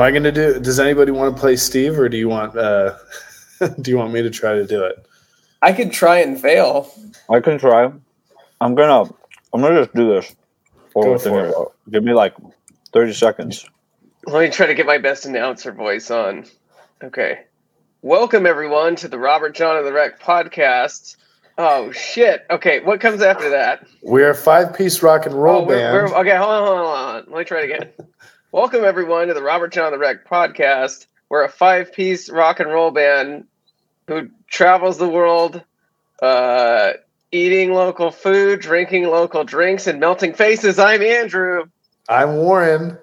Am I going to do? Does anybody want to play Steve, or do you want? Uh, do you want me to try to do it? I could try and fail. I can try. I'm gonna. I'm gonna just do this. Go for thinking. Give me like thirty seconds. Let me try to get my best announcer voice on. Okay. Welcome everyone to the Robert Jon of the Wreck podcast. Oh shit. Okay, what comes after that? We're a five-piece rock and roll Oh, we're, band. we're- okay, hold on, hold on, hold on. Let me try it again. Welcome everyone to the Robert Jon of the Wreck podcast. We're a five-piece rock and roll band who travels the world, uh, eating local food, drinking local drinks, and melting faces. I'm Andrew. I'm Warren.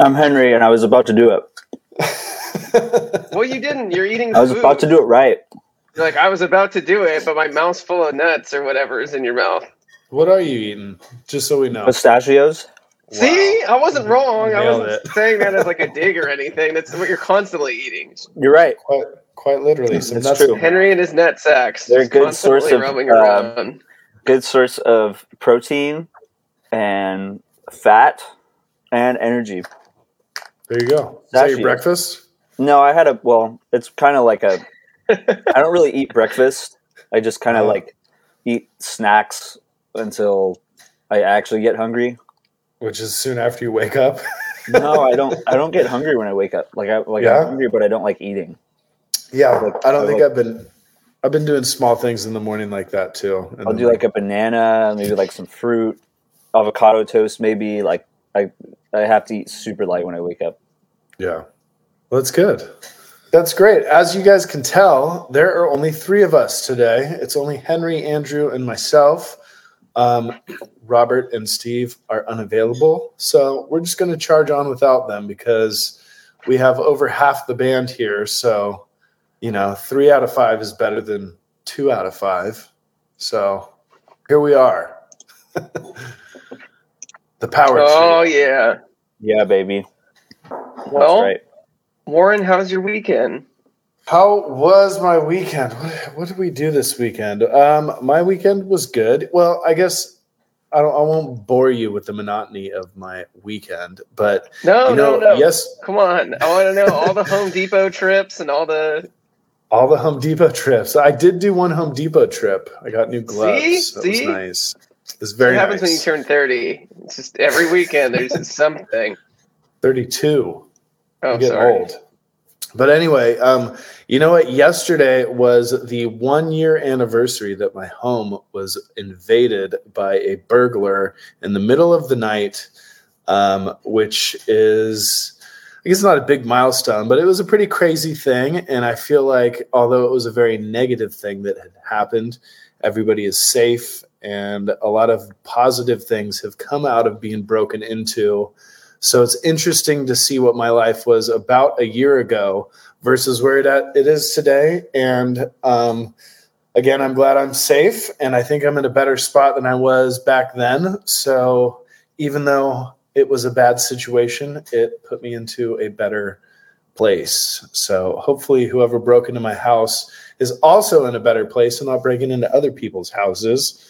I'm Henry, and I was about to do it. Well, you didn't. You're eating. I was food. about to do it right. You're like I was about to do it, but my mouth's full of nuts or whatever is in your mouth. what are you eating? Just so we know. Pistachios. See, I wasn't wrong. I wasn't it. saying that as like a dig or anything. That's what you're constantly eating. You're right. Quite, quite literally. Some It's nuts true. Henry and his nut sacks. They're a good source of, um. Good source of protein and fat and energy. There you go. Is that your breakfast? No, I had a well. It's kind of like a. I don't really eat breakfast. I just kind of Oh. like eat snacks until I actually get hungry. Which is soon after you wake up. No, I don't. I don't get hungry when I wake up. Like I like Yeah? I'm hungry, but I don't like eating. yeah, Like, I don't I think like- I've been. I've been doing small things in the morning like that too. I'll do like a banana, maybe like some fruit, avocado toast, maybe. Like I, I have to eat super light when I wake up. Yeah. Well, that's good. That's great. As you guys can tell, there are only three of us today. It's only Henry, Andrew, and myself. Um, Robert and Steve are unavailable. So we're just going to charge on without them because we have over half the band here. So, you know, three out of five is better than two out of five. So here we are. the power. Oh trip. yeah. Yeah, baby. Well, right. Warren, how's your weekend? How was my weekend? What, what did we do this weekend? Um, my weekend was good. Well, I guess I don't. I won't bore you with the monotony of my weekend, but No, you know, no, no. yes, Come on. I want to know all the Home Depot trips and all the. all the Home Depot trips. I did do one Home Depot trip. I got new gloves. See? That See? was nice. It was What very happens when you turn 30? It's just every weekend there's something. Thirty-two. Oh, I get sorry. old. But anyway, um, you know what? Yesterday was the one year anniversary that my home was invaded by a burglar in the middle of the night, um, which is, I guess, not a big milestone, but it was a pretty crazy thing. And I feel like, although it was a very negative thing that had happened, everybody is safe and a lot of positive things have come out of being broken into. So it's interesting to see what my life was about a year ago versus where it, at, it is today. And um, again, I'm glad I'm safe, and I think I'm in a better spot than I was back then. So even though it was a bad situation, it put me into a better place. So hopefully, whoever broke into my house is also in a better place and not breaking into other people's houses.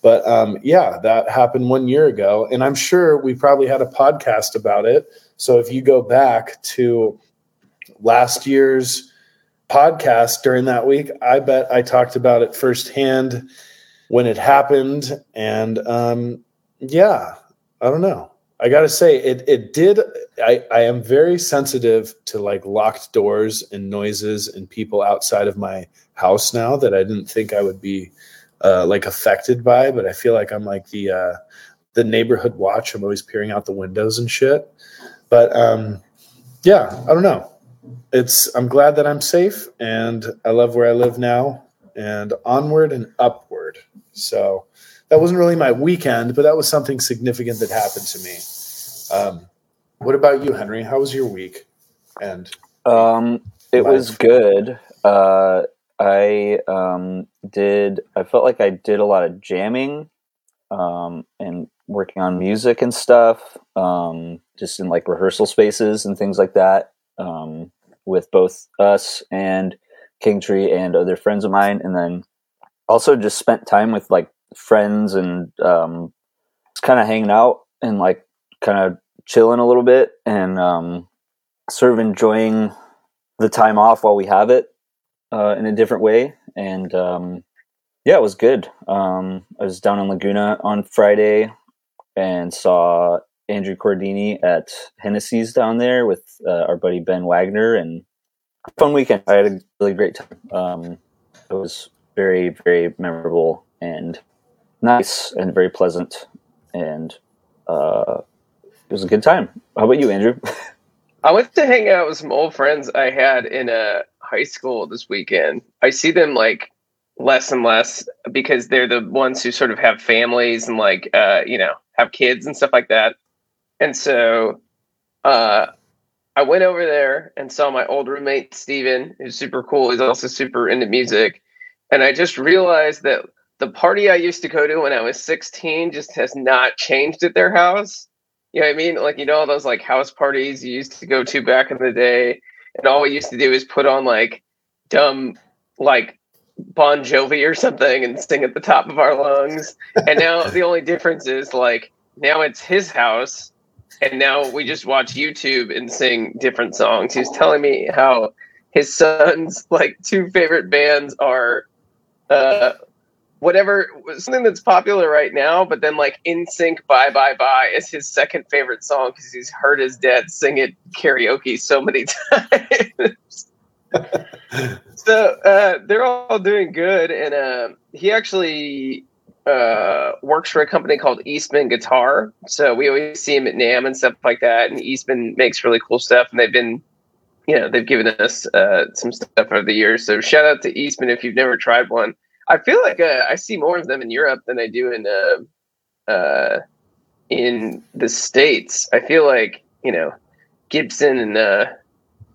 But um, yeah, that happened one year ago. And I'm sure we probably had a podcast about it. So if you go back to last year's podcast during that week, I bet I talked about it firsthand when it happened. And um, yeah, I don't know. I got to say, it, it did. I, I am very sensitive to like locked doors and noises and people outside of my house now that I didn't think I would be uh, like affected by, but I feel like I'm like the uh, the neighborhood watch. I'm always peering out the windows and shit. But um, yeah, I don't know. It's I'm glad that I'm safe and I love where I live now and onward and upward. So that wasn't really my weekend, but that was something significant that happened to me. Um, what about you, Henry? How was your week? And Um, it was good. Uh, I um, did. I felt like I did a lot of jamming um, and working on music and stuff, um, just in like rehearsal spaces and things like that, um, with both us and Kingtree and other friends of mine, and then also just spent time with like friends and um, just kind of hanging out and like kind of chilling a little bit and um, sort of enjoying the time off while we have it uh, in a different way. And um, yeah, it was good. Um, I was down in Laguna on Friday and saw Andrew Cordini at Hennessey's down there with uh, our buddy Ben Wagner and fun weekend. I had a really great time. Um, it was very, very memorable and nice and very pleasant. And uh, it was a good time. How about you, Andrew? I went to hang out with some old friends I had in a high school this weekend. I see them like less and less because they're the ones who sort of have families and like uh, you know have kids and stuff like that. And so uh, I went over there and saw my old roommate Steven, who's super cool. He's also super into music. And I just realized that the party I used to go to when I was 16 just has not changed at their house. You know what I mean? Like, you know, all those like house parties you used to go to back in the day. And all we used to do is put on like dumb, like Bon Jovi or something and sing at the top of our lungs. And now the only difference is like now it's his house and now we just watch YouTube and sing different songs. He's telling me how his son's like two favorite bands are uh whatever something that's popular right now, but then like NSYNC Bye Bye Bye is his second favorite song because he's heard his dad sing it karaoke so many times. so uh, they're all doing good, and uh, he actually uh, works for a company called Eastman Guitar. So we always see him at NAMM and stuff like that. And Eastman makes really cool stuff, and they've been, you know, they've given us uh, some stuff over the years. So shout out to Eastman if you've never tried one. I feel like uh, I see more of them in Europe than I do in uh, uh, in the states. I feel like you know Gibson and uh,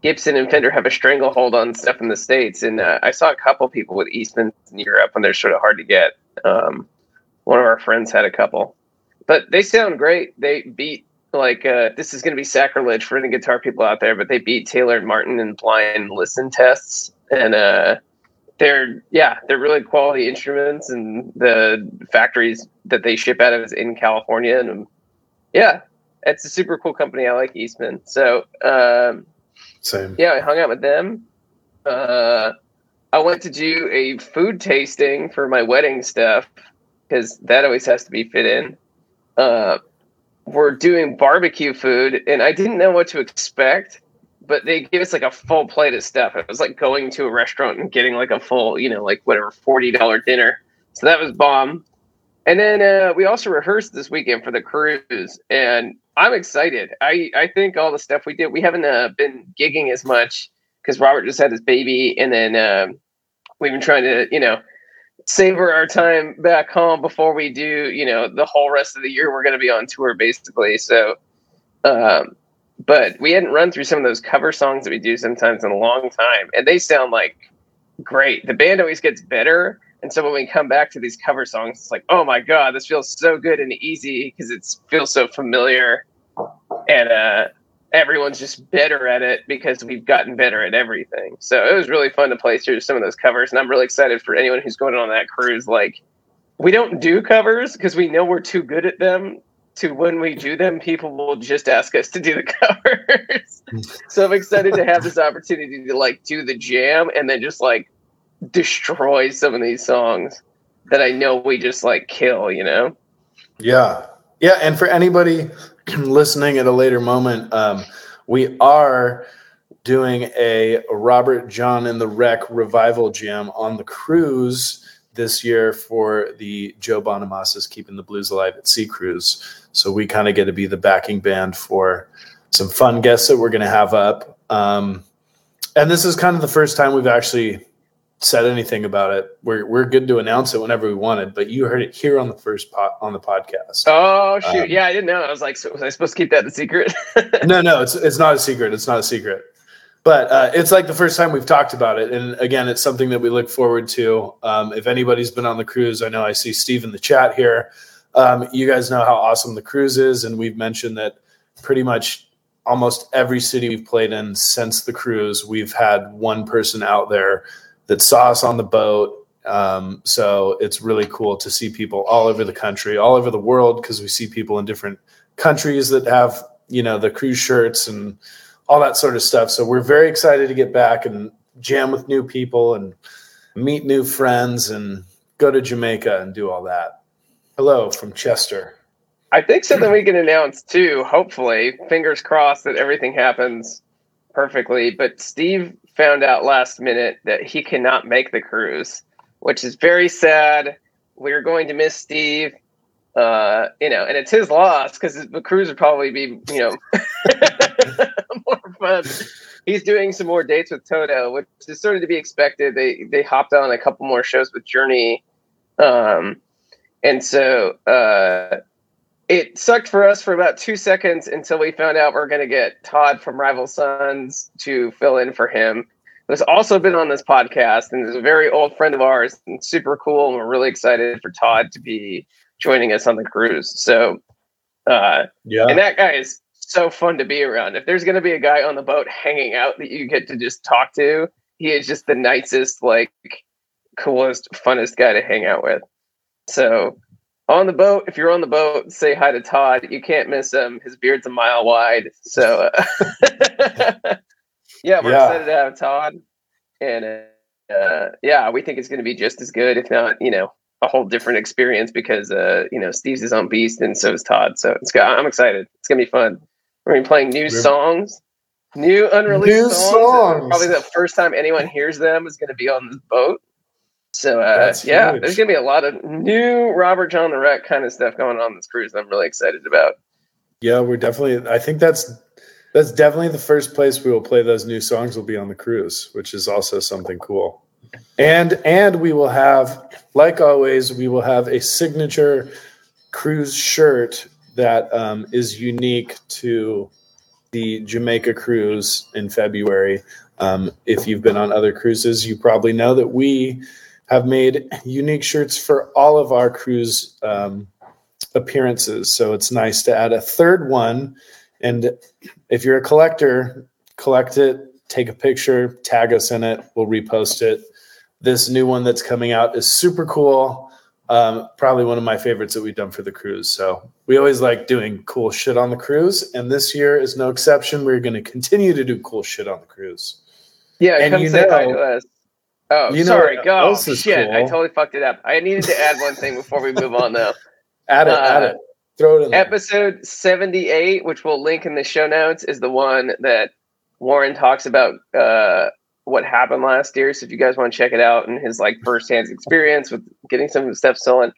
Gibson and Fender have a stranglehold on stuff in the states, and uh, I saw a couple people with Eastman in Europe, and they're sort of hard to get. Um, one of our friends had a couple, but they sound great. They beat like uh, this is going to be sacrilege for any guitar people out there, but they beat Taylor and Martin in blind listen tests, and uh, they're yeah they're really quality instruments, and the factories that they ship out of is in California, and um, yeah, it's a super cool company. I like Eastman, so. Um, same. Yeah, I hung out with them. Uh, I went to do a food tasting for my wedding stuff because that always has to be fit in. Uh, we're doing barbecue food, and I didn't know what to expect, but they gave us like a full plate of stuff. It was like going to a restaurant and getting like a full, you know, like whatever forty dollar dinner. So that was bomb. And then uh, we also rehearsed this weekend for the cruise, and I'm excited. I I think all the stuff we did. We haven't uh, been gigging as much because Robert just had his baby, and then uh, we've been trying to you know savor our time back home before we do you know the whole rest of the year. We're going to be on tour basically. So, um, but we hadn't run through some of those cover songs that we do sometimes in a long time, and they sound like great. The band always gets better. And so when we come back to these cover songs, it's like, oh my god, this feels so good and easy because it feels so familiar and uh, everyone's just better at it because we've gotten better at everything. So it was really fun to play through some of those covers, and I'm really excited for anyone who's going on that cruise. Like, we don't do covers because we know we're too good at them. To when we do them, people will just ask us to do the covers. so I'm excited to have this opportunity to like do the jam and then just like destroy some of these songs that I know we just like kill. You know? Yeah, yeah. And for anybody listening at a later moment, um, we are doing a Robert Jon and the Wreck revival jam on the cruise this year for the Joe Bonamassa's Keeping the Blues Alive at Sea cruise. So we kind of get to be the backing band for some fun guests that we're going to have up. Um, and this is kind of the first time we've actually said anything about it. We're we're good to announce it whenever we wanted, but you heard it here on the first pot on the podcast. Oh shoot! Um, yeah, I didn't know. I was like, so was I supposed to keep that a secret? no, no, it's it's not a secret. It's not a secret. But uh, it's like the first time we've talked about it, and again, it's something that we look forward to. Um, if anybody's been on the cruise, I know I see Steve in the chat here. Um, you guys know how awesome the cruise is, and we've mentioned that pretty much almost every city we've played in since the cruise, we've had one person out there that saw us on the boat. Um, so it's really cool to see people all over the country, all over the world, because we see people in different countries that have, you know, the cruise shirts and all that sort of stuff. So we're very excited to get back and jam with new people and meet new friends and go to Jamaica and do all that. Hello from Chester. I think something we can announce too, hopefully, fingers crossed that everything happens perfectly. But Steve found out last minute that he cannot make the cruise, which is very sad. We're going to miss Steve. Uh, you know, and it's his loss because the cruise would probably be, you know, more fun. He's doing some more dates with Toto, which is sort of to be expected. They they hopped on a couple more shows with Journey, um, and so uh, it sucked for us for about two seconds until we found out we are going to get Todd from Rival Sons to fill in for him. Who's also been on this podcast and is a very old friend of ours and super cool. And we're really excited for Todd to be joining us on the cruise. So, uh, yeah, and that guy is so fun to be around. If there's going to be a guy on the boat hanging out that you get to just talk to, he is just the nicest, like, coolest, funnest guy to hang out with. So, on the boat, if you're on the boat, say hi to Todd. You can't miss him. His beard's a mile wide. So, uh, yeah, we're yeah. excited to have Todd. And uh, yeah, we think it's going to be just as good, if not, you know, a whole different experience because, uh, you know, Steve's his own beast and so is Todd. So it's got, I'm excited. It's going to be fun. We're going to be playing new songs, new unreleased new songs. songs. Probably the first time anyone hears them is going to be on this boat. So uh, yeah, huge. there's gonna be a lot of new Robert Jon the Wreck kind of stuff going on this cruise. I'm really excited about. Yeah, we're definitely. I think that's that's definitely the first place we will play those new songs. Will be on the cruise, which is also something cool. And and we will have, like always, we will have a signature cruise shirt that um, is unique to the Jamaica cruise in February. Um, if you've been on other cruises, you probably know that we have made unique shirts for all of our cruise um, appearances. So it's nice to add a third one. And if you're a collector, collect it, take a picture, tag us in it, we'll repost it. This new one that's coming out is super cool. Um, probably one of my favorites that we've done for the cruise. So we always like doing cool shit on the cruise, and this year is no exception. We're going to continue to do cool shit on the cruise. Yeah, and come you say know, hi to us. Oh, you sorry. Go. Oh, shit. Cool. I totally fucked it up. I needed to add one thing before we move on, though. add it. Uh, add it. Throw it in. There. Episode 78, which we'll link in the show notes, is the one that Warren talks about uh, what happened last year. So if you guys want to check it out and his like firsthand experience with getting some of the stuff stolen.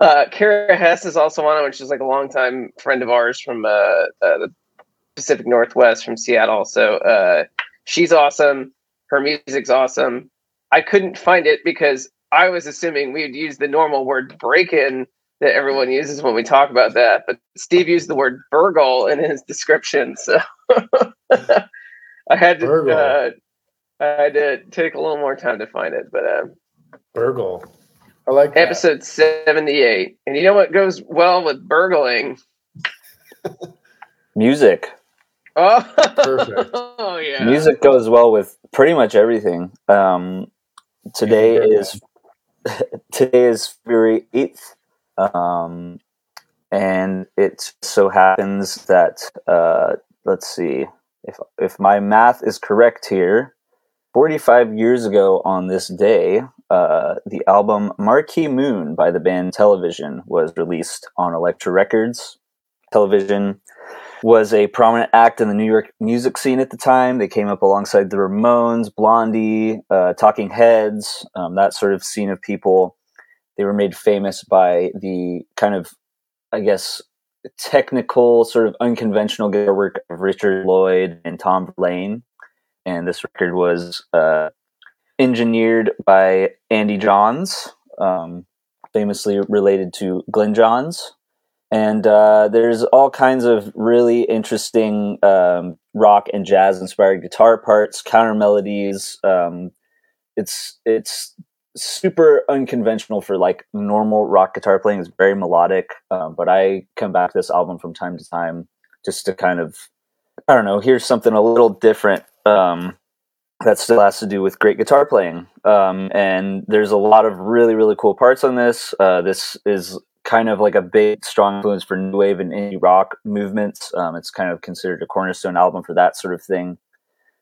Uh, Kara Hess is also on it, which is like a longtime friend of ours from uh, uh, the Pacific Northwest from Seattle. So uh, she's awesome. Her music's awesome. I couldn't find it because I was assuming we would use the normal word break in that everyone uses when we talk about that. But Steve used the word burgle in his description. So I had to uh, I had to take a little more time to find it. But uh, burgle. I like that. episode 78. And you know what goes well with burgling? Music. Oh, perfect. oh yeah. Music goes well with pretty much everything. Um, today is today is February eighth, um, and it so happens that uh, let's see if if my math is correct here. 45 years ago on this day, uh, the album Marquee Moon by the band Television was released on Elektra Records. Television was a prominent act in the New York music scene at the time. They came up alongside the Ramones, Blondie, uh, Talking Heads, um, that sort of scene of people. They were made famous by the kind of, I guess, technical, sort of unconventional guitar work of Richard Lloyd and Tom Verlaine. And this record was uh, engineered by Andy Johns, um, famously related to Glyn Johns, and uh, there's all kinds of really interesting um, rock and jazz inspired guitar parts, counter melodies. Um, it's it's super unconventional for like normal rock guitar playing. It's very melodic, um, but I come back to this album from time to time just to kind of I don't know, here's something a little different um, that still has to do with great guitar playing. Um, and there's a lot of really really cool parts on this. Uh, this is kind of like a big, strong influence for new wave and indie rock movements. Um, it's kind of considered a cornerstone album for that sort of thing.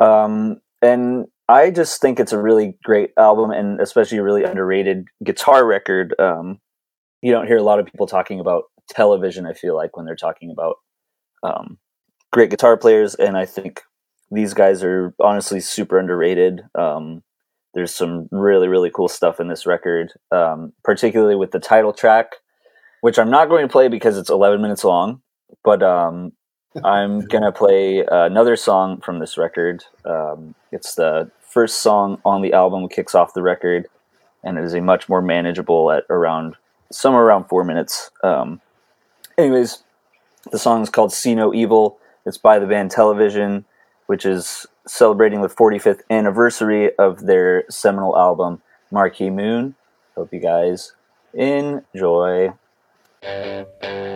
Um, and I just think it's a really great album, and especially a really underrated guitar record. Um, you don't hear a lot of people talking about television. I feel like when they're talking about um, great guitar players, and I think these guys are honestly super underrated. Um, there's some really really cool stuff in this record, um, particularly with the title track, which I'm not going to play because it's 11 minutes long. But um, I'm gonna play another song from this record. Um, it's the first song on the album, kicks off the record, and it is a much more manageable at around somewhere around four minutes. Um, anyways, the song is called "See No Evil." It's by the band Television, which is celebrating the 45th anniversary of their seminal album Marquee Moon. Hope you guys enjoy. What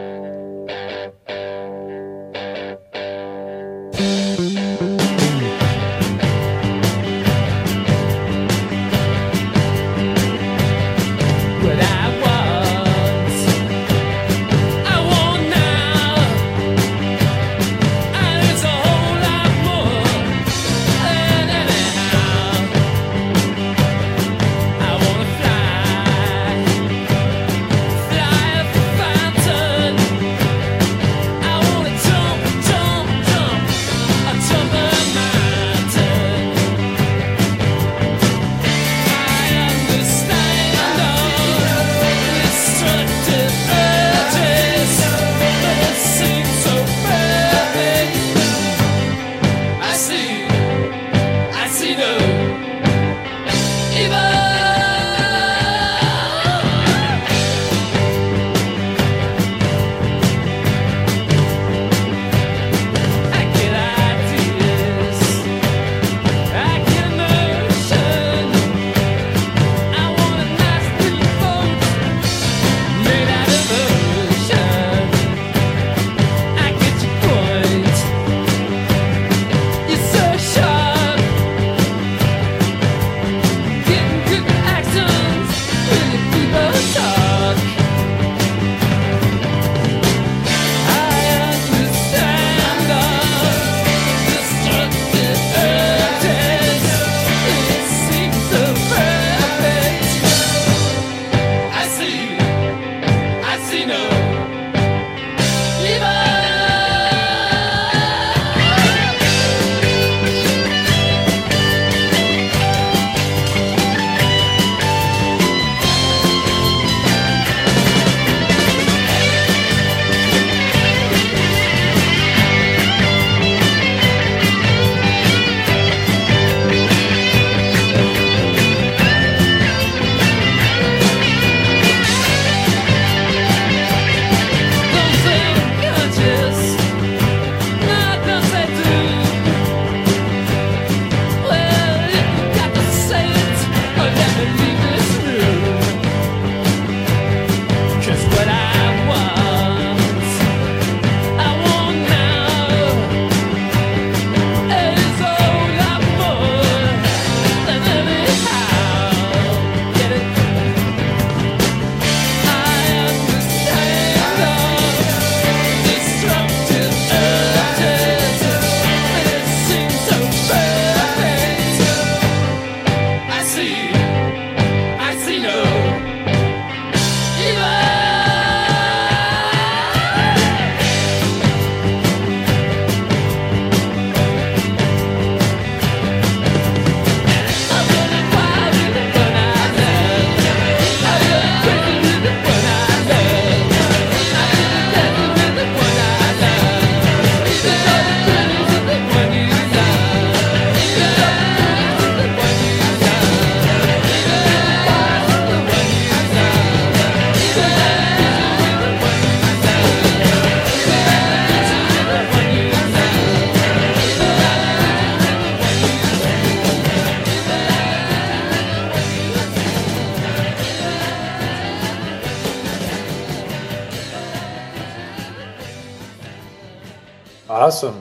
Awesome.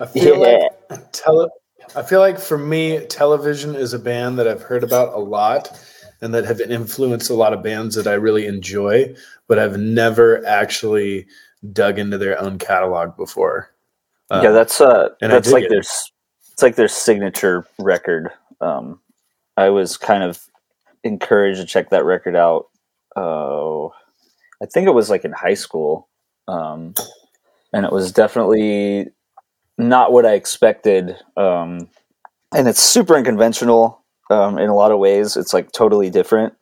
I feel Yeah. like tele- I feel like for me, television is a band that I've heard about a lot, and that have influenced a lot of bands that I really enjoy, but I've never actually dug into their own catalog before. Um, yeah, that's uh, that's like it. their it's like their signature record. Um, I was kind of encouraged to check that record out. Oh, I think it was like in high school, um, and it was definitely not what I expected. Um, and it's super unconventional um, in a lot of ways. It's like totally different,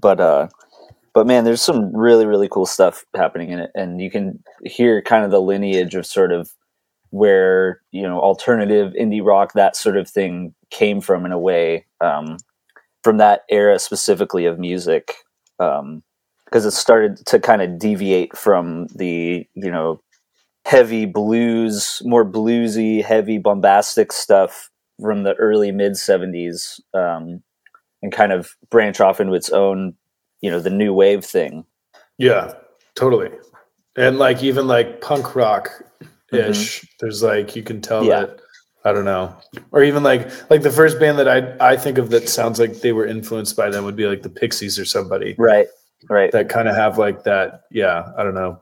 but uh, but man, there's some really really cool stuff happening in it, and you can hear kind of the lineage of sort of where you know alternative indie rock that sort of thing came from in a way um, from that era specifically of music because it started to kind of deviate from the you know heavy blues more bluesy heavy bombastic stuff from the early mid 70s um, and kind of branch off into its own you know the new wave thing Yeah, totally. And like even like punk rock ish, there's like you can tell Mm-hmm. Yeah. that I don't know. Or even like like the first band that I I think of that sounds like they were influenced by them would be like the Pixies or somebody right right that kind of have like that, yeah, I don't know,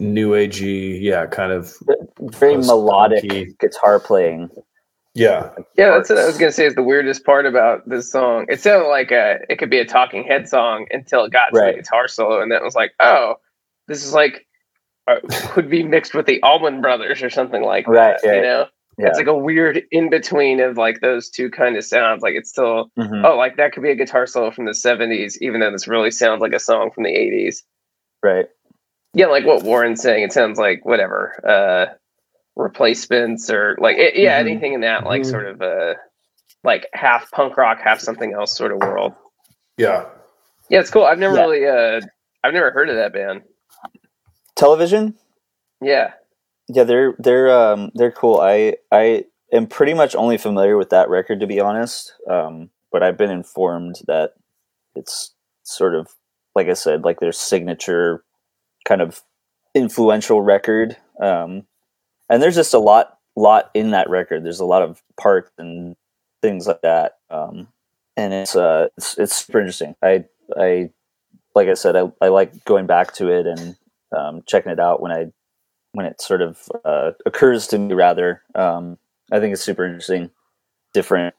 new agey, yeah, kind of very Post-punky. melodic guitar playing yeah. Yeah, that's what I was gonna say. Is the weirdest part about this song? It sounded like a it could be a Talking Head song until it got to the guitar solo, and then it was like, oh, this is like uh, could be mixed with the Allman Brothers or something like Right, that. You know, yeah it's like a weird in between of like those two kind of sounds. Like it's still Mhm. oh, like that could be a guitar solo from the '70s, even though this really sounds like a song from the '80s. right Yeah, like what Warren's saying, it sounds like whatever uh replacements or like it, yeah, Mhm. anything in that like Mhm. sort of uh like half punk rock, half something else sort of world. Yeah. Yeah, it's cool. I've never Yeah. really uh I've never heard of that band. television Yeah. Yeah, they're they're um they're cool. I I am pretty much only familiar with that record to be honest. Um, but I've been informed that it's sort of like I said, like their signature kind of influential record. Um, and there's just a lot lot in that record. There's a lot of parts and things like that. Um, and it's uh it's it's super interesting. I I like I said, I, I like going back to it and um, checking it out when I when it sort of uh, occurs to me rather um, i think it's super interesting different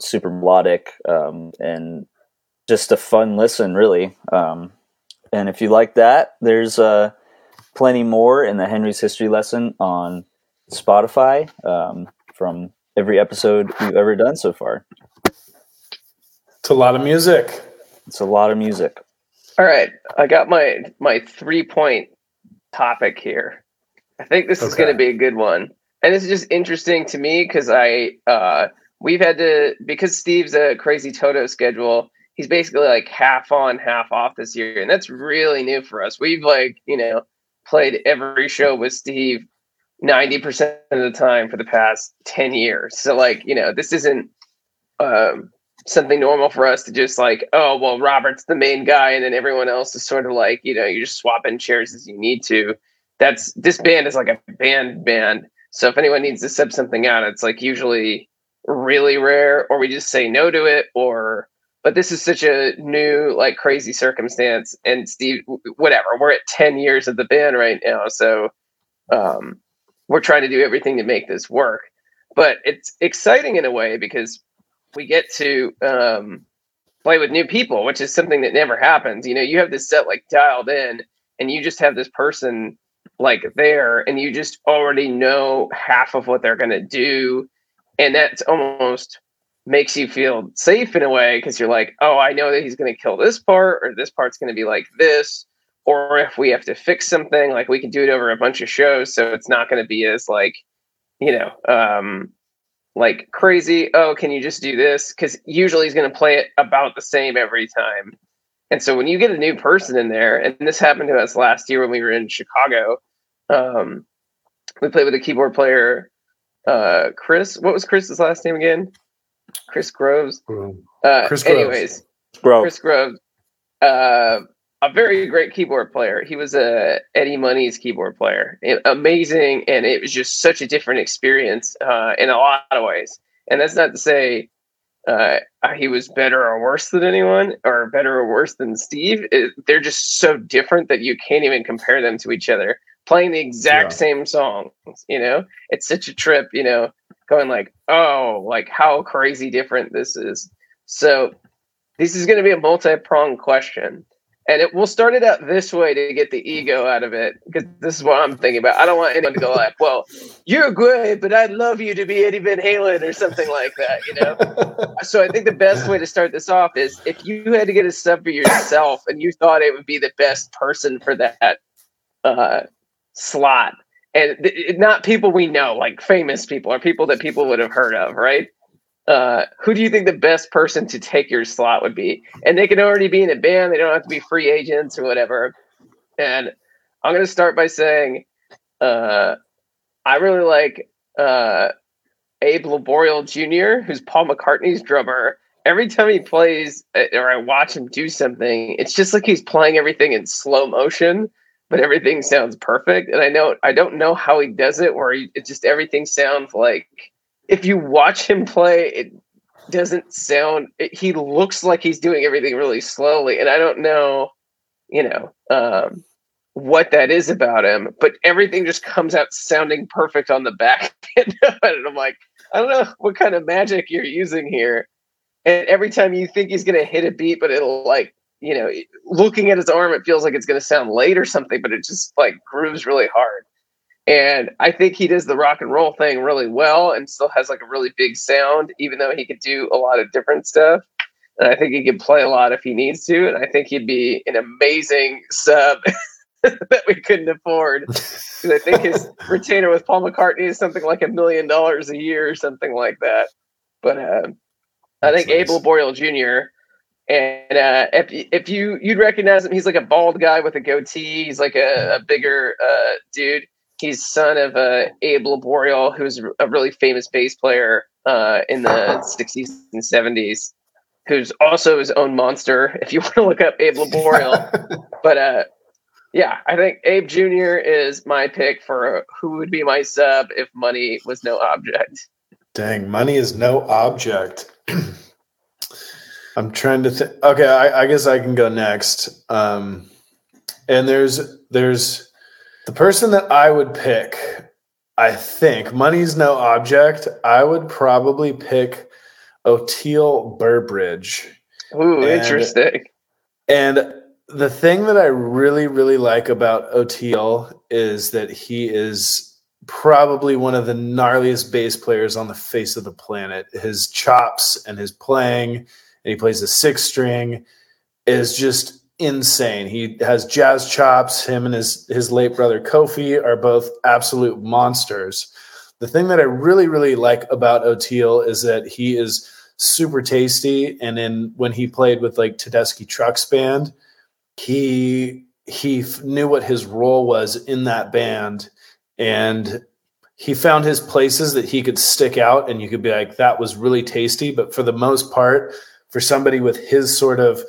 super melodic um, and just a fun listen really um, and if you like that there's uh, plenty more in the henry's history lesson on spotify um, from every episode we've ever done so far It's a lot of music. it's a lot of music All right. I got my my three point topic here. I think this is going to be a good one. And this is just interesting to me because I uh we've had to because Steve's a crazy Toto schedule. He's basically like half on, half off this year, and that's really new for us. We've like you know played every show with Steve ninety percent of the time for the past ten years. So like you know this isn't um, something normal for us to just like oh well Robert's the main guy, and then everyone else is sort of like you know you're just swapping chairs as you need to. That's this band is like a band band. So if anyone needs to sub something out, it's like usually really rare, or we just say no to it, or but this is such a new like crazy circumstance. And steve whatever we're at 10 years of the band right now so um we're trying to do everything to make this work. But it's exciting in a way because we get to um play with new people which is something that never happens. You know you have this set like dialed in and you just have this person like there and you just already know half of what they're going to do. And that's almost makes you feel safe in a way because you're like, oh, I know that he's going to kill this part, or this part's going to be like this, or if we have to fix something, like we can do it over a bunch of shows, so it's not going to be as like, you know, um, like crazy. Oh, can you just do this? Because usually he's going to play it about the same every time. And so when you get a new person in there, and this happened to us last year when we were in Chicago, um, we played with a keyboard player, uh, Chris. What was Chris's last name again? Chris Groves. Uh, Chris Groves. anyways, bro Chris Groves, uh, a very great keyboard player. He was a Eddie Money's keyboard player, And amazing, and it was just such a different experience uh, in a lot of ways. And that's not to say uh, he was better or worse than anyone, or better or worse than Steve. It, they're just so different that you can't even compare them to each other. Playing the exact Yeah. same songs, you know, it's such a trip. You know, going like, oh, like how crazy different this is. So this is going to be a multi-pronged question. And it, we'll start it out this way to get the ego out of it, because this is what I'm thinking about. I don't want anyone to go like, "Well, you're great, but I'd love you to be Eddie Van Halen or something like that," you know. so I think the best way to start this off is if you had to get a sub for yourself and you thought it would be the best person for that uh, slot, and th- not people we know, like famous people or people that people would have heard of, right? Uh, who do you think the best person to take your slot would be? And they can already be in a band; they don't have to be free agents or whatever. And I'm going to start by saying, uh, I really like uh, Abe Laboriel Jr., who's Paul McCartney's drummer. Every time he plays uh, or I watch him do something, it's just like he's playing everything in slow motion, but everything sounds perfect. And I know I don't know how he does it, where he, it just everything sounds like if you watch him play, it doesn't sound. It, he looks like he's doing everything really slowly, and I don't know, you know, um, what that is about him. But everything just comes out sounding perfect on the back end and I'm like, I don't know what kind of magic you're using here. And every time you think he's gonna hit a beat, but it'll like, you know, looking at his arm, it feels like it's gonna sound late or something, but it just like grooves really hard. And I think he does the rock and roll thing really well and still has like a really big sound, even though he could do a lot of different stuff. And I think he could play a lot if he needs to. And I think he'd be an amazing sub that we couldn't afford. Because I think his retainer with Paul McCartney is something like a million dollars a year or something like that. But uh, I think nice. Abe Laboriel Jr. And uh, if if you you'd recognize him, he's like a bald guy with a goatee. He's like a, a bigger uh, dude. He's son of uh, Abe Laboriel, who's a really famous bass player uh, in the '60s and '70s, who's also his own monster. If you want to look up Abe Laboriel, but uh, yeah, I think Abe Jr. is my pick for who would be my sub if money was no object. Dang, money is no object. I'm trying to think. Okay, I, I guess I can go next. Um, and there's there's the person that I would pick. I think money's no object. I would probably pick Oteil Burbridge. Ooh, And- interesting. And the thing that I really, really like about O'Teal is that he is probably one of the gnarliest bass players on the face of the planet. His chops and his playing, and he plays a six string, is just insane. He has jazz chops. Him and his his late brother Kofi are both absolute monsters. The thing that I really, really like about Oteil is that he is super tasty. And then when he played with like Tedeschi Trucks Band, he he knew what his role was in that band, and he found his places that he could stick out, and you could be like, that was really tasty. But for the most part, for somebody with his sort of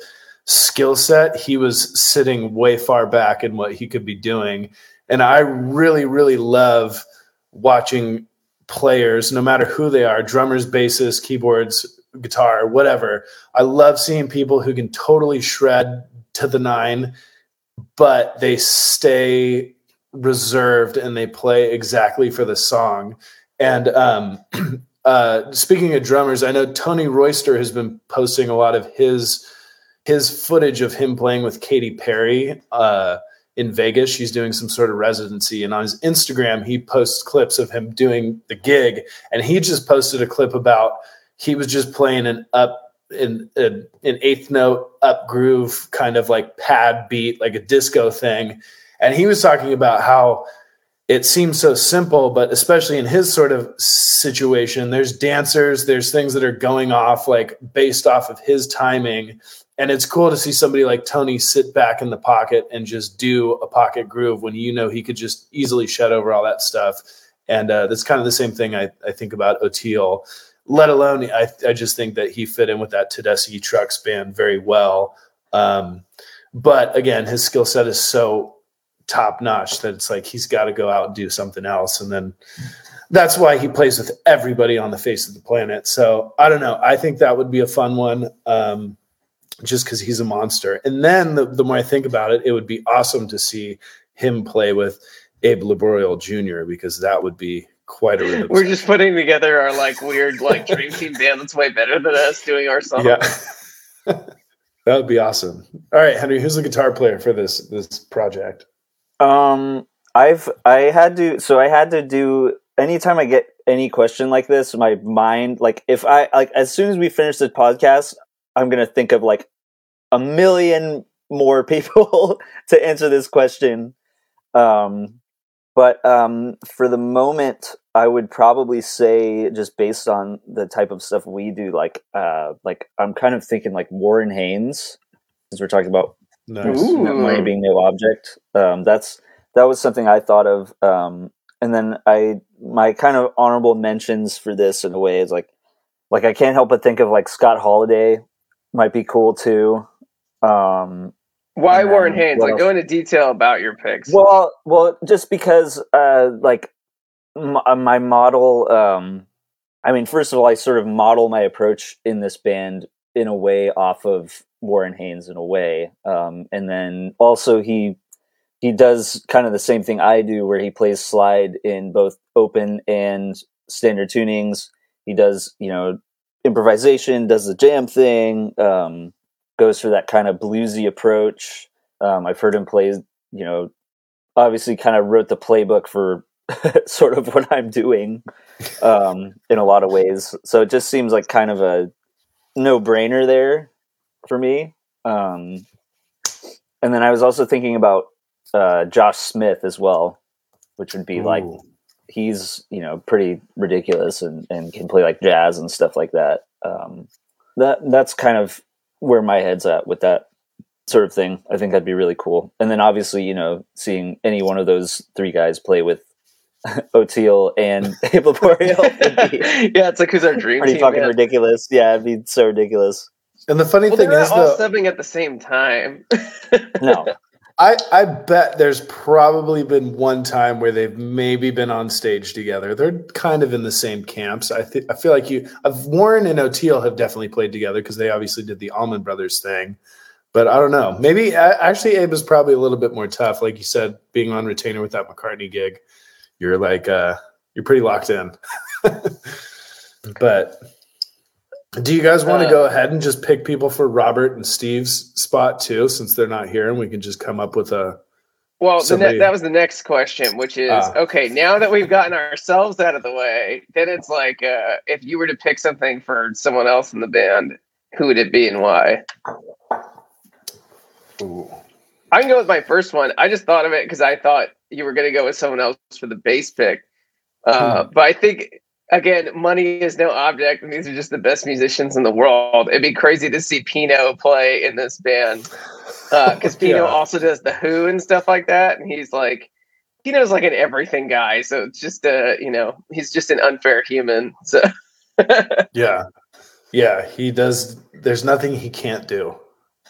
skill set, he was sitting way far back in what he could be doing. And I really, really love watching players, no matter who they are drummers, bassists, keyboards, guitar, whatever. I love seeing people who can totally shred to the nine, but they stay reserved and they play exactly for the song. And um, uh, speaking of drummers, I know Tony Royster has been posting a lot of his his footage of him playing with Katy Perry uh, in Vegas. She's doing some sort of residency, and on his Instagram, he posts clips of him doing the gig. And he just posted a clip about he was just playing an up in an, an eighth note up groove kind of like pad beat, like a disco thing. And he was talking about how it seems so simple, but especially in his sort of situation, there's dancers, there's things that are going off like based off of his timing. And it's cool to see somebody like Tony sit back in the pocket and just do a pocket groove when you know he could just easily shut over all that stuff. And uh, that's kind of the same thing I, I think about Oteil, let alone I, I just think that he fit in with that Tedeschi Trucks band very well. Um, but again, his skill set is so top notch that it's like he's got to go out and do something else. And then that's why he plays with everybody on the face of the planet. So I don't know. I think that would be a fun one, um, just because he's a monster. And then the, the more I think about it, it would be awesome to see him play with Abe Laboriel Jr. because that would be quite a rhythm We're just putting together our like weird like dream team band that's way better than us doing our song. yeah. that would be awesome. All right, Henry, who's the guitar player for this this project? Um, I've I had to so I had to do anytime I get any question like this, my mind like if I like as soon as we finish this podcast, I'm gonna think of like a million more people to answer this question. Um, but um, for the moment, I would probably say just based on the type of stuff we do, like uh, like I'm kind of thinking like Warren Haynes, since we're talking about Nice. Ooh. money being no object. Um, that's that was something I thought of. Um, and then I my kind of honorable mentions for this in a way is like like I can't help but think of like Scott Holiday might be cool too. Um, Why And Warren then Haynes? what Like else? go into detail about your picks. well, well, just because uh, like m- uh, my model. Um, I mean, first of all, I sort of model my approach in this band in a way off of Warren Haynes in a way, um, and then also he he does kind of the same thing I do, where he plays slide in both open and standard tunings. He does, you know, improvisation, does the jam thing, um, goes for that kind of bluesy approach. Um, I've heard him play, you know, obviously kind of wrote the playbook for sort of what I'm doing um, in a lot of ways. So it just seems like kind of a no brainer there for me. Um, and then I was also thinking about uh, Josh Smith as well, which would be like he's you know pretty ridiculous and, and can play like jazz and stuff like that. Um, that that's kind of where my head's at with that sort of thing. I think that'd be really cool. And then obviously you know seeing any one of those three guys play with Oteil and Abe Laboriel yeah, it's like who's our dream pretty team? fucking man? ridiculous. Yeah, it'd be so ridiculous. And the funny Well, thing they're not is, all though, subbing at the same time. No, I, I bet there's probably been one time where they've maybe been on stage together. They're kind of in the same camps. I think I feel like you, uh, Warren and Oteil have definitely played together because they obviously did the Allman Brothers thing. But I don't know. Maybe actually Abe is probably a little bit more tough. Like you said, being on retainer with that McCartney gig, you're like uh, you're pretty locked in. but do you guys want to Uh, go ahead and just pick people for Robert and Steve's spot too, since they're not here, and we can just come up with a Well, the ne- that was the next question, which is Ah. okay. Now that we've gotten ourselves out of the way, then it's like uh, if you were to pick something for someone else in the band, who would it be and why? I can go with my first one. I just thought of it because I thought you were going to go with someone else for the bass pick. Uh, But I think again, money is no object, and these are just the best musicians in the world. It'd be crazy to see Pino play in this band because Pino Yeah. also does the Who and stuff like that, and he's like. Pino's like an everything guy, so it's just a you know, he's just an unfair human. So Yeah. Yeah, he does there's nothing he can't do.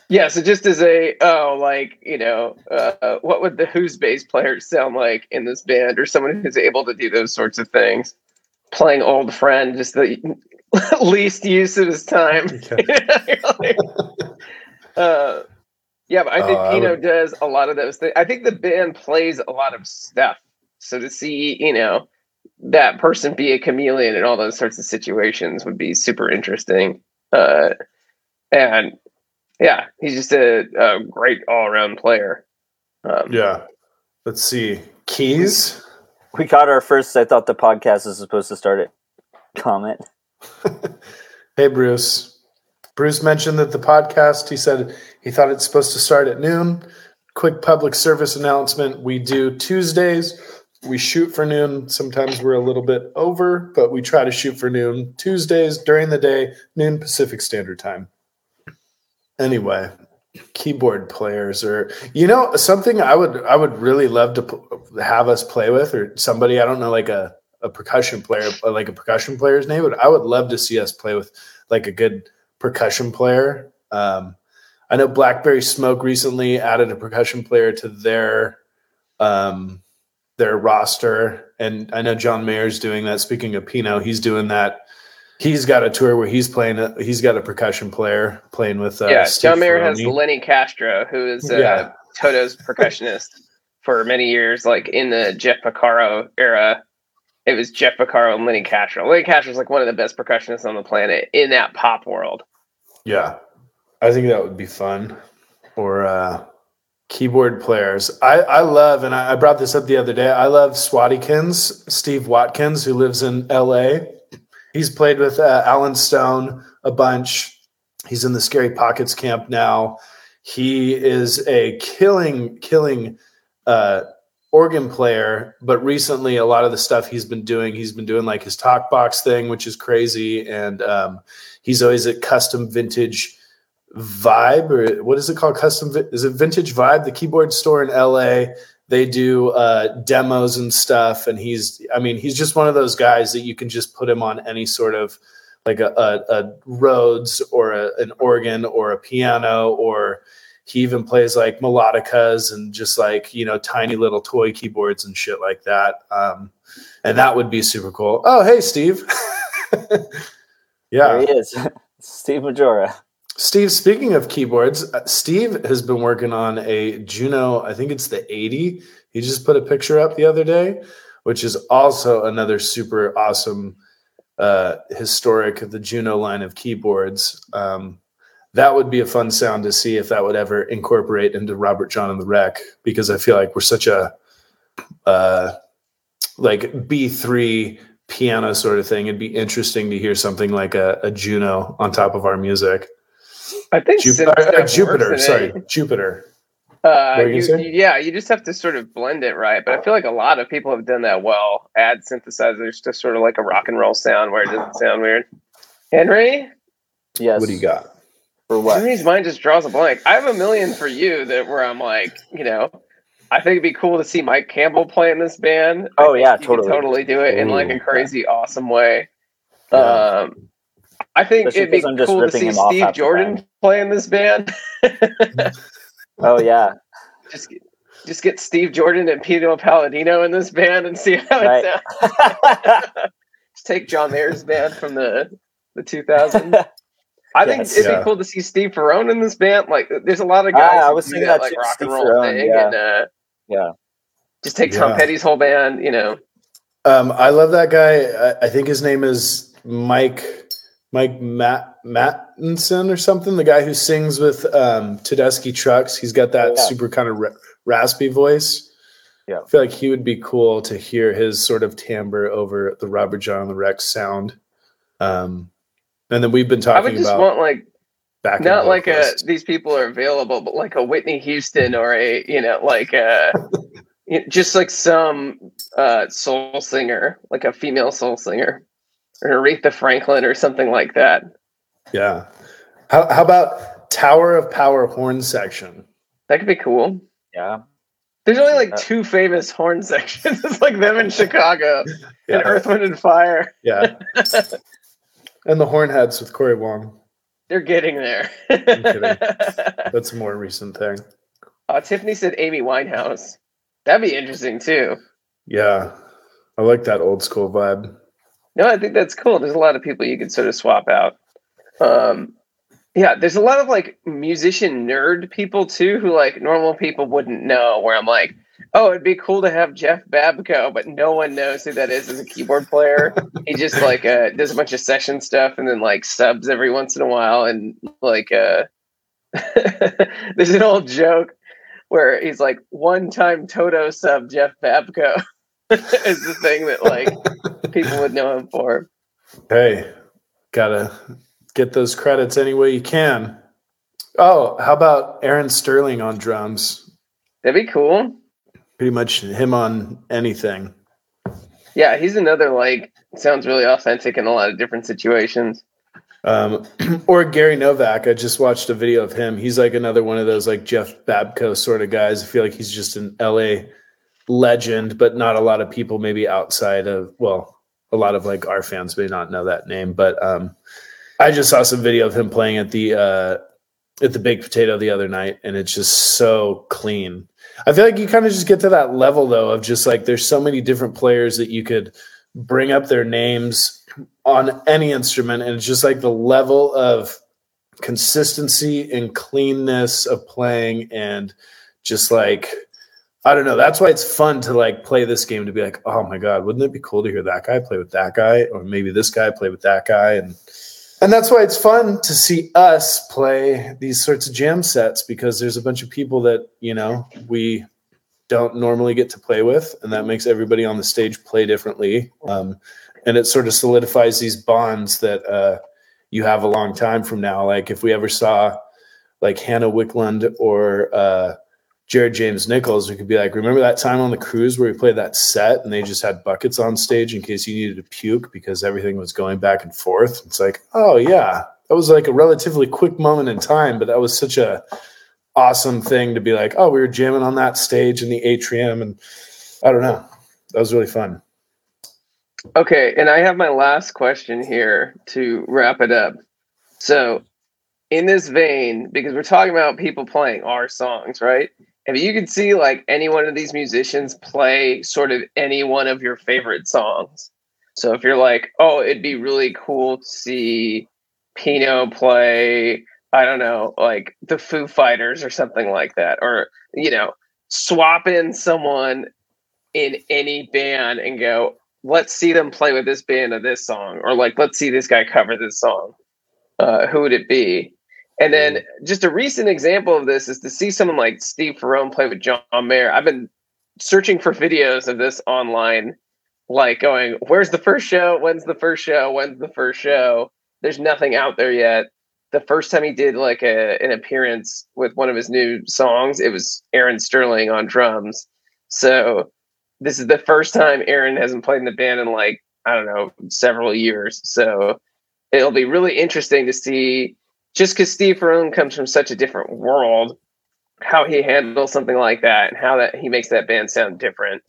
Yeah, so just as a oh, like you know, uh, what would the Who's bass player sound like in this band, or someone who's able to do those sorts of things, playing old friend, just the least use of his time. uh, yeah, but I think Uh, I would- does a lot of those things. I think the band plays a lot of stuff. So to see, you know, that person be a chameleon in all those sorts of situations would be super interesting. Uh, and yeah, he's just a, a great all around player. Um, Yeah. Let's see. Keys? We got our first. I thought the podcast is supposed to start at comment. Hey Bruce. Bruce mentioned that the podcast, he said he thought it's supposed to start at noon. Quick public service announcement. We do Tuesdays. We shoot for noon. Sometimes we're a little bit over, but we try to shoot for noon. Tuesdays during the day, noon Pacific Standard Time. Anyway, keyboard players or you know something I would I would really love to p- have us play with or somebody I don't know like a a percussion player like a percussion player's name but I would love to see us play with like a good percussion player. Um, I know Blackberry Smoke recently added a percussion player to their um, their roster. And I know John Mayer's doing that. Speaking of Pino, he's doing that. He's got a tour where he's playing. A, he's got a percussion player playing with. Uh, yeah, Steve John Mayer has Lenny Castro, who is uh, Yeah. Toto's percussionist for many years, like in the Jeff Porcaro era. It was Jeff Porcaro and Lenny Castro. Lenny Castro is like one of the best percussionists on the planet in that pop world. Yeah, I think that would be fun. Or uh, keyboard players. I, I love, and I, I brought this up the other day. I love Swatkins, Steve Watkins, who lives in L.A. He's played with uh, Allen Stone a bunch. He's in the Scary Pockets camp now. He is a killing, killing uh, organ player. But recently, a lot of the stuff he's been doing, he's been doing like his talk box thing, which is crazy, and um, he's always at custom vintage vibe or what is it called custom is it vintage vibe the keyboard store in la they do uh, demos and stuff and he's i mean he's just one of those guys that you can just put him on any sort of like a, a, a rhodes or a, an organ or a piano or he even plays like melodicas and just like you know tiny little toy keyboards and shit like that um, and that would be super cool. Oh hey steve. Yeah. There he is, Steve Maggiora. Steve, speaking of keyboards, uh, Steve has been working on a Juno, I think it's the 80. He just put a picture up the other day, which is also another super awesome, uh, historic, of the Juno line of keyboards. Um, that would be a fun sound to see if that would ever incorporate into Robert Jon and the Wreck, because I feel like we're such a, uh, like B3 piano sort of thing. It'd be interesting to hear something like a, a Juno on top of our music. I think Jup- synth uh, Jupiter, sorry. Jupiter. Uh, you you, yeah, you just have to sort of blend it right. But I feel like a lot of people have done that well. Add synthesizers to sort of like a rock and roll sound where it doesn't sound weird. Henry, Yes. What do you got? For what? Henry's mind just draws a blank. I have a million for you that where I'm like, you know, I think it'd be cool to see Mike Campbell play in this band. Oh, yeah, you could totally. totally do it in like a Ooh. crazy, awesome way. Yeah. Um, I think Especially it'd be I'm just cool to see Steve Jordan time. play in this band. Oh yeah. just get, just get Steve Jordan and Pino Palladino in this band and see how Right. it sounds. Just take John Mayer's band from the the 2000s. I think it'd Yeah. be cool to see Steve Ferrone in this band. Like, there's a lot of guys Ah, I was thinking that that like rock Steve and roll Ferrone, thing, yeah. and uh, yeah. just take Tom Yeah. Petty's whole band. You know, Um, I love that guy. I, I think his name is Mike Mike Matt Mattison or something. The guy who sings with um, Tedeschi Trucks. He's got that Yeah. super kind of ra- raspy voice. Yeah. I feel like he would be cool to hear his sort of timbre over the Robert Jon and the Wreck's sound. Um, and then we've been I would talking just about want like back not like a these people are available, but like a Whitney Houston or a you know like a just like some uh, soul singer, like a female soul singer, or Aretha Franklin or something like that. yeah. How, how about Tower of Power horn section? That could be cool. Yeah. There's only like Uh, two famous horn sections. It's like them in Chicago and Yeah, Earth, Wind, and Fire. yeah. and the Hornheads with Corey Wong. They're getting there. kidding. That's a more recent thing. uh, Tiffany said Amy Winehouse. That'd be interesting too. Yeah, I like that old school vibe. No, I think that's cool. There's a lot of people you could sort of swap out. Um, yeah, there's a lot of like musician nerd people too who like normal people wouldn't know. Where I'm like, oh, it'd be cool to have Jeff Babko, but no one knows who that is as a keyboard player. he just like uh, does a bunch of session stuff and then like subs every once in a while. And like, uh, there's an old joke where he's like, one time Toto sub Jeff Babko is the thing that like people would know him for. Hey, gotta get those credits any way you can. Oh, how about Aaron Sterling on drums? That'd be cool. Pretty much him on anything. Yeah, he's another like sounds really authentic in a lot of different situations. Um, or Gary Novak. I just watched a video of him. He's like another one of those like Jeff Babko sort of guys. I feel like he's just an LA legend, but not a lot of people maybe outside of well, a lot of like our fans may not know that name. But um, I just saw some video of him playing at the uh, at the Baked Potato the other night and it's just so clean. I feel like you kind of just get to that level though of just like there's so many different players that you could bring up their names on any instrument and it's just like the level of consistency and cleanness of playing and just like I don't know. That's why it's fun to like play this game to be like, oh my god, wouldn't it be cool to hear that guy play with that guy, or maybe this guy play with that guy, and and that's why it's fun to see us play these sorts of jam sets because there's a bunch of people that you know we don't normally get to play with, and that makes everybody on the stage play differently, um, and it sort of solidifies these bonds that uh, you have a long time from now. Like if we ever saw like Hannah Wicklund or uh, Jared James Nichols, we could be like, remember that time on the cruise where we played that set and they just had buckets on stage in case you needed to puke because everything was going back and forth. It's like, oh yeah, that was like a relatively quick moment in time, but that was such a awesome thing to be like, oh, we were jamming on that stage in the atrium, and I don't know, that was really fun. Okay, and I have my last question here to wrap it up. So, in this vein, because we're talking about people playing our songs, right? If you could see like any one of these musicians play sort of any one of your favorite songs. So if you're like, oh, it'd be really cool to see Pino play, I don't know, like the Foo Fighters or something like that, or you know, swap in someone in any band and go, let's see them play with this band of this song, or like let's see this guy cover this song. Uh, who would it be? And then mm. just a recent example of this is to see someone like Steve Ferrone play with John Mayer. I've been searching for videos of this online, like going, where's the first show? When's the first show? When's the first show? There's nothing out there yet. The first time he did like a, an appearance with one of his new songs, it was Aaron Sterling on drums. So this is the first time Aaron hasn't played in the band in like, I don't know, several years. So it'll be really interesting to see just because Steve Ferrone comes from such a different world, how he handles something like that and how that he makes that band sound different.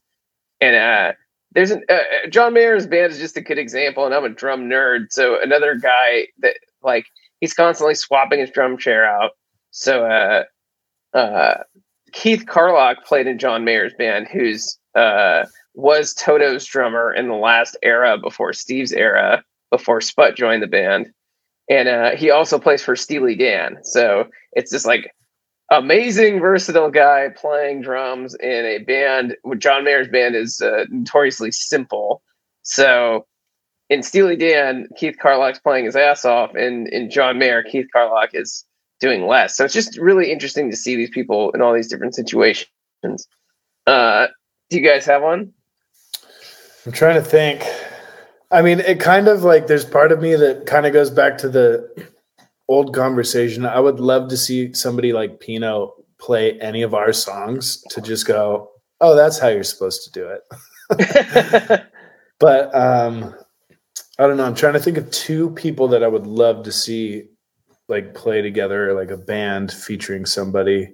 And uh, there's an uh, John Mayer's band is just a good example, and I'm a drum nerd, so another guy that like he's constantly swapping his drum chair out. So uh, uh, Keith Carlock played in John Mayer's band, who's uh, was Toto's drummer in the last era before Steve's era, before Sput joined the band and uh, he also plays for Steely Dan. So it's just like amazing, versatile guy playing drums in a band. John Mayer's band is uh, notoriously simple. So in Steely Dan, Keith Carlock's playing his ass off, and in John Mayer, Keith Carlock is doing less. So it's just really interesting to see these people in all these different situations. Uh, do you guys have one? I'm trying to think. I mean, it kind of like there's part of me that kind of goes back to the old conversation. I would love to see somebody like Pino play any of our songs to just go, oh, that's how you're supposed to do it. but um, I don't know. I'm trying to think of two people that I would love to see like play together, like a band featuring somebody.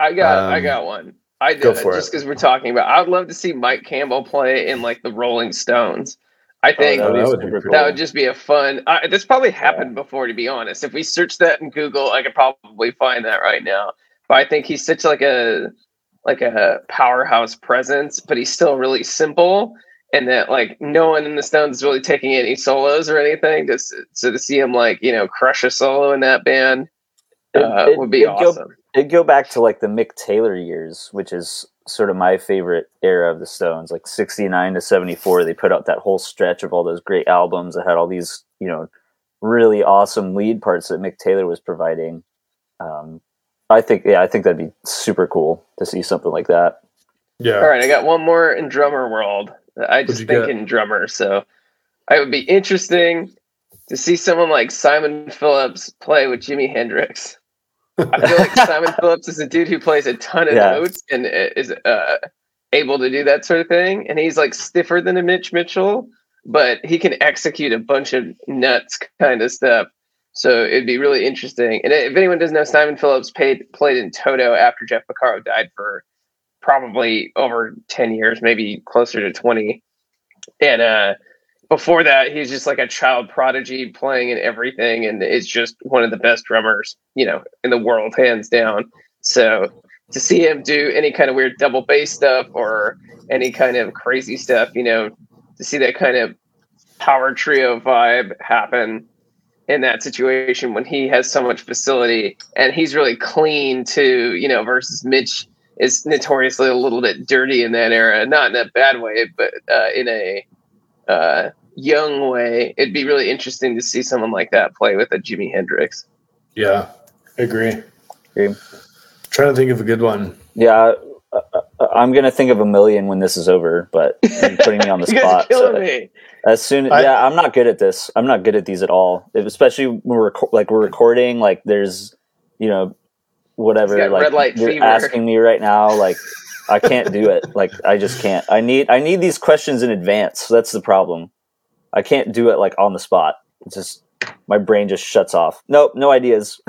I got I Um, got one. I did it just because we're talking about. I'd love to see Mike Campbell play in like the Rolling Stones. I think that Oh, that would would be be super cool. that would just be a fun. Uh, this probably happened before, to be honest. If we search that in Google, I could probably find that right now. But I think he's such like a like a powerhouse presence, but he's still really simple, and that like no one in the Stones is really taking any solos or anything. Just so to see him like you know crush a solo in that band It- uh, it- would be it'd go- awesome. It'd go back to like the Mick Taylor years, which is sort of my favorite era of the Stones, like 69 to 74. They put out that whole stretch of all those great albums that had all these, you know, really awesome lead parts that Mick Taylor was providing. Um, I think, yeah, I think that'd be super cool to see something like that. Yeah. All right, I got one more in drummer world. I just think got? in drummer, so it would be interesting to see someone like Simon Phillips play with Jimi Hendrix. I feel like Simon Phillips is a dude who plays a ton of Yeah. notes and is uh, able to do that sort of thing. And he's like stiffer than a Mitch Mitchell, but he can execute a bunch of nuts kind of stuff. So it'd be really interesting. And if anyone doesn't know, Simon Phillips paid, played in Toto after Jeff Porcaro died for probably over 10 years, maybe closer to 20. And uh, before that, he's just like a child prodigy playing in everything, and is just one of the best drummers, you know, in the world, hands down. So to see him do any kind of weird double bass stuff or any kind of crazy stuff, you know, to see that kind of power trio vibe happen in that situation when he has so much facility and he's really clean too, you know, versus Mitch is notoriously a little bit dirty in that era, not in a bad way, but uh, in a uh, young way. It'd be really interesting to see someone like that play with a Jimi Hendrix. Yeah, agree. Agree. Trying to think of a good one. Yeah, uh, uh, I'm gonna think of a million when this is over, but you're putting me on the you guys are spot. killing so- me. As soon, I- yeah, I'm not good at this. I'm not good at these at all. Especially when we're reco- like we're recording. Like there's, you know, whatever. He's Like red light you're fever. asking me right now. Like I can't do it. Like I just can't. I need I need these questions in advance. That's the problem. I can't do it like on the spot. It's just my brain just shuts off. Nope, no ideas.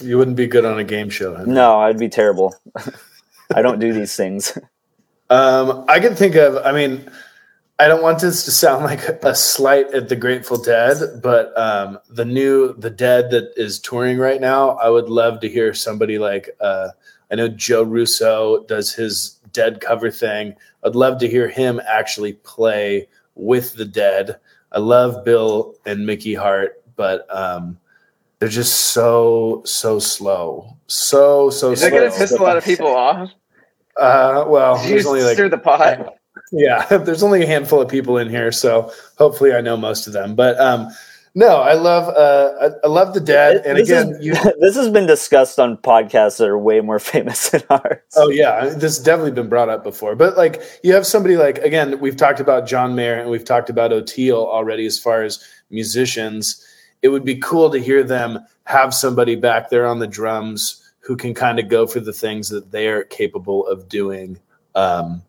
You wouldn't be good on a game show. No, I'd be terrible. I don't do these things. Um, I can think of. I mean, I don't want this to sound like a slight at the Grateful Dead, but um, the new the Dead that is touring right now. I would love to hear somebody like. Uh, I know Joe Russo does his Dead cover thing. I'd love to hear him actually play with the Dead. I love Bill and Mickey Hart, but um, they're just so so slow, so so Is that slow. going to piss a lot of people off? Uh, well, you there's only like stir the pot? yeah, there's only a handful of people in here, so hopefully I know most of them. But um, no, I love uh, I, I love the dead, and this, again, is- you. this has been discussed on podcasts that are way more famous than ours. Oh yeah, this has definitely been brought up before. But like you have somebody like again, we've talked about John Mayer and we've talked about Oteil already as far as musicians. It would be cool to hear them have somebody back there on the drums who can kind of go for the things that they're capable of doing. Um,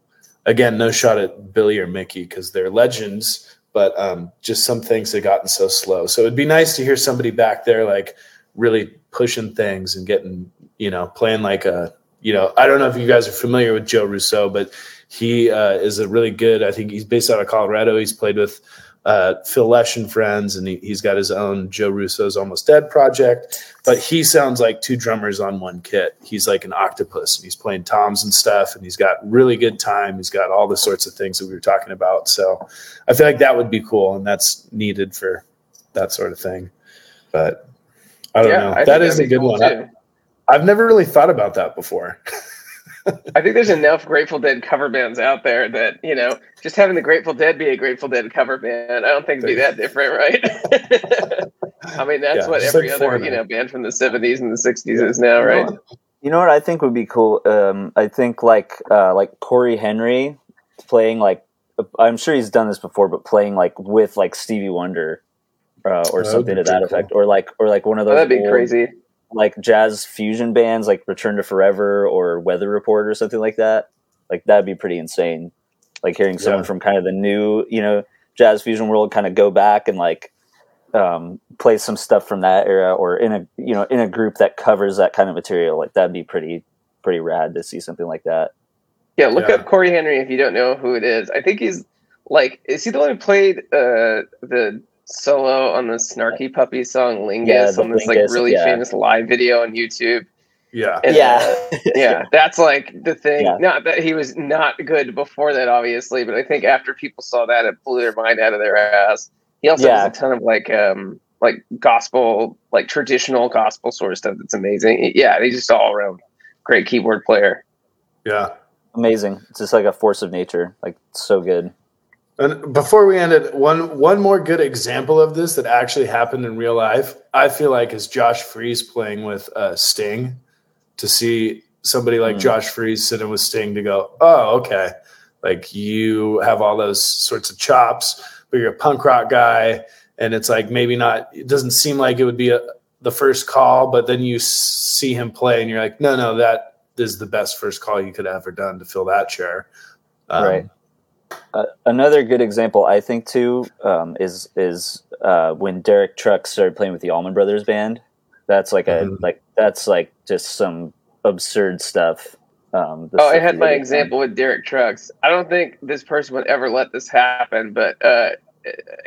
again, no shot at Billy or Mickey because they're legends, but um, just some things have gotten so slow. So it'd be nice to hear somebody back there like really pushing things and getting, you know, playing like a, you know, I don't know if you guys are familiar with Joe Russo, but he uh, is a really good. I think he's based out of Colorado. He's played with uh, Phil Lesh and friends, and he, he's got his own Joe Russo's Almost Dead project. But he sounds like two drummers on one kit. He's like an octopus, and he's playing toms and stuff, and he's got really good time. He's got all the sorts of things that we were talking about. So I feel like that would be cool, and that's needed for that sort of thing. But I don't know. I That is a good cool, one. I. I've never really thought about that before. I think there's enough Grateful Dead cover bands out there that you know, just having the Grateful Dead be a Grateful Dead cover band, I don't think it'd be that different, right? I mean, that's Yeah, what every like other you know band from the '70s and the '60s is now, right? You know what I think would be cool? Um, I think like uh, like Corey Henry playing like I'm sure he's done this before, but playing like with like Stevie Wonder uh, or That would something to that pretty effect, or like or like one of Oh, those that'd be old, crazy. Like jazz fusion bands like Return to Forever or Weather Report or something like that. Like that'd be pretty insane. Like hearing someone Yeah. from kind of the new you know jazz fusion world kind of go back and like um, play some stuff from that era or in a you know in a group that covers that kind of material like that'd be pretty pretty rad to see something like that Yeah, look Yeah. up Corey Henry if you don't know who it is. I think he's like, is he the one who played uh, the solo on the Snarky Puppy song "Lingus" Yeah, on this like really yeah. famous live video on YouTube? Yeah. And, yeah uh, yeah, that's like the thing. Yeah. Not that he was not good before that, obviously, but I think after people saw that, it blew their mind out of their ass. He also Yeah. has a ton of like, um, like gospel, like traditional gospel sort of stuff. That's amazing. Yeah, he's just all around great keyboard player. Yeah. amazing it's just like a force of nature like so good And before we end it, one one more good example of this that actually happened in real life, I feel like is Josh Freese playing with uh, Sting. To see somebody like Mm. Josh Freese sitting with Sting to go, oh, okay, like you have all those sorts of chops, but you're a punk rock guy, and it's like maybe not. It doesn't seem like it would be a, the first call, but then you see him play, and you're like, no, no, that is the best first call you could have ever done to fill that chair. Um, Right. Uh, another good example, I think, too, um, is is uh, when Derek Trucks started playing with the Allman Brothers band. That's like a Mhm. like that's like just some absurd stuff. Um, the Oh, I had my did. example with Derek Trucks. I don't think this person would ever let this happen, but uh,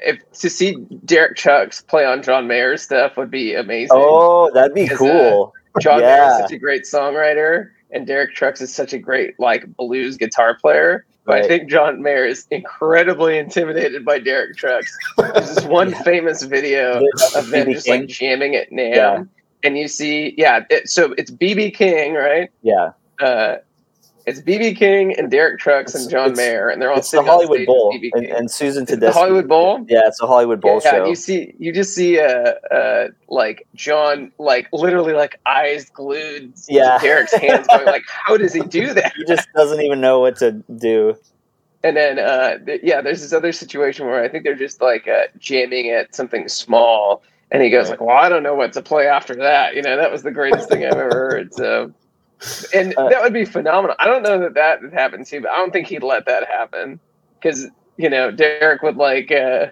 if to see Derek Trucks play on John Mayer's stuff would be amazing. Oh, that'd be Because, cool. John yeah. Mayer is such a great songwriter, and Derek Trucks is such a great like blues guitar player. I think John Mayer is incredibly intimidated by Derek Trucks. There's this one famous video of them just like jamming at NAMM, Yeah. and you see, yeah, it, so it's BB King, right? Yeah, Uh, it's BB King and Derek Trucks and John Mayer, and they're all it's the Hollywood Bowl, and, and Susan it the Hollywood Bowl. Yeah, it's a Hollywood Bowl yeah, show. you see, you just see, uh, uh, like John, like literally, like eyes glued Yeah. to Derek's hands, going like, "How does he do that?" he just doesn't even know what to do. And then, uh, th- yeah, there's this other situation where I think they're just like uh, jamming at something small, and he goes like, "Well, I don't know what to play after that." You know, that was the greatest thing I've ever heard. So, and Uh, that would be phenomenal. I don't know that that would happen too, but I don't think he'd let that happen because you know Derek would like. Uh,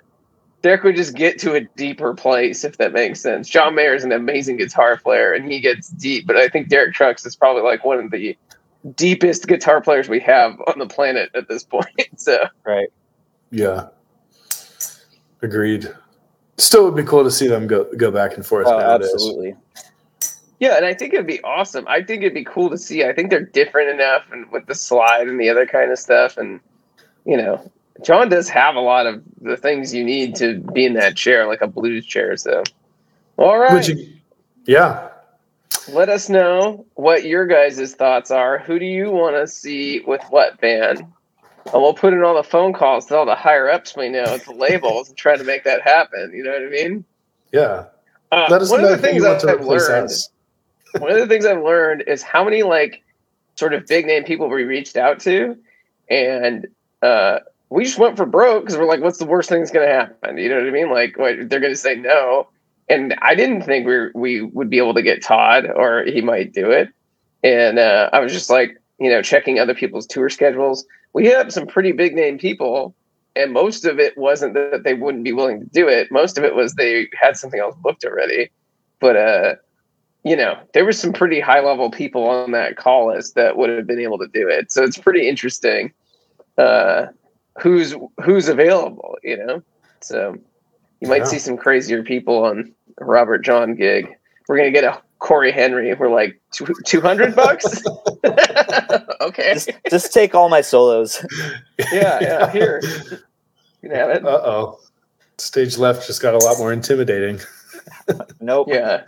Derek would just get to a deeper place if that makes sense. John Mayer is an amazing guitar player and he gets deep, but I think Derek Trucks is probably like one of the deepest guitar players we have on the planet at this point. So Right. Yeah. Agreed. Still would be cool to see them go go back and forth Oh, nowadays. absolutely. Yeah, and I think it'd be awesome. I think it'd be cool to see. I think they're different enough and with the slide and the other kind of stuff and you know, John does have a lot of the things you need to be in that chair, like a blues chair. So all right. You, yeah. let us know what your guys' thoughts are. Who do you want to see with what band? And we'll put in all the phone calls to all the higher ups we know at the labels and try to make that happen. You know what I mean? Yeah. Uh, Let us one know of the things I've learned. us. One of the things I've learned is how many like sort of big name people we reached out to, and uh, we just went for broke because we're like, what's the worst thing that's going to happen? You know what I mean? Like, what, they're going to say no, and I didn't think we we would be able to get Todd or he might do it, and uh, I was just like, you know, checking other people's tour schedules. We have some pretty big name people. And most of it wasn't that they wouldn't be willing to do it. Most of it was they had something else booked already. But uh, you know, there were some pretty high level people on that call list that would have been able to do it. So it's pretty interesting uh, who's who's available, you know. So you might Yeah. see some crazier people on Robert Jon gig. We're gonna get a Corey Henry. We're like two hundred bucks. okay. Just, just take all my solos. Yeah, yeah. Here, you can have it. Uh oh. Stage left just got a lot more intimidating. Nope. Yeah.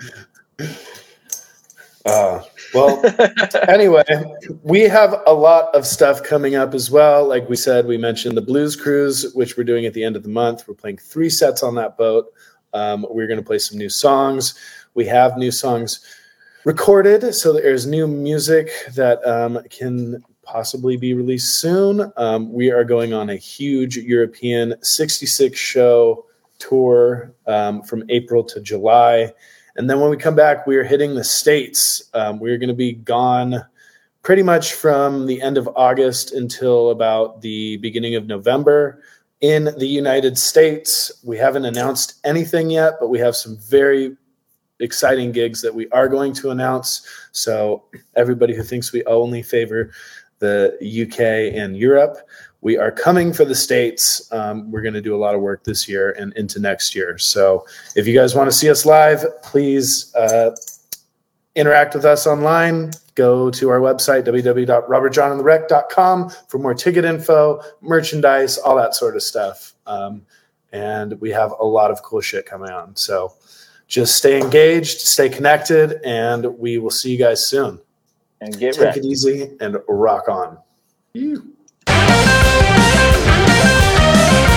Uh, well, anyway, we have a lot of stuff coming up as well. Like we said, we mentioned the Blues Cruise, which we're doing at the end of the month. We're playing three sets on that boat. Um, we're going to play some new songs. We have new songs recorded, so there's new music that um, can possibly be released soon. Um, we are going on a huge European 66 show tour um, from April to July. And then when we come back, we are hitting the States. Um, we're going to be gone pretty much from the end of August until about the beginning of November in the United States. We haven't announced anything yet, but we have some very exciting gigs that we are going to announce. So, everybody who thinks we only favor the UK and Europe, we are coming for the States. Um, we're going to do a lot of work this year and into next year. So, if you guys want to see us live, please uh, interact with us online. Go to our website, www.robertjonandthewreck.com, for more ticket info, merchandise, all that sort of stuff. Um, and we have a lot of cool shit coming on. So just stay engaged, stay connected, and we will see you guys soon. And get Take ready. it easy and rock on. You. Yeah.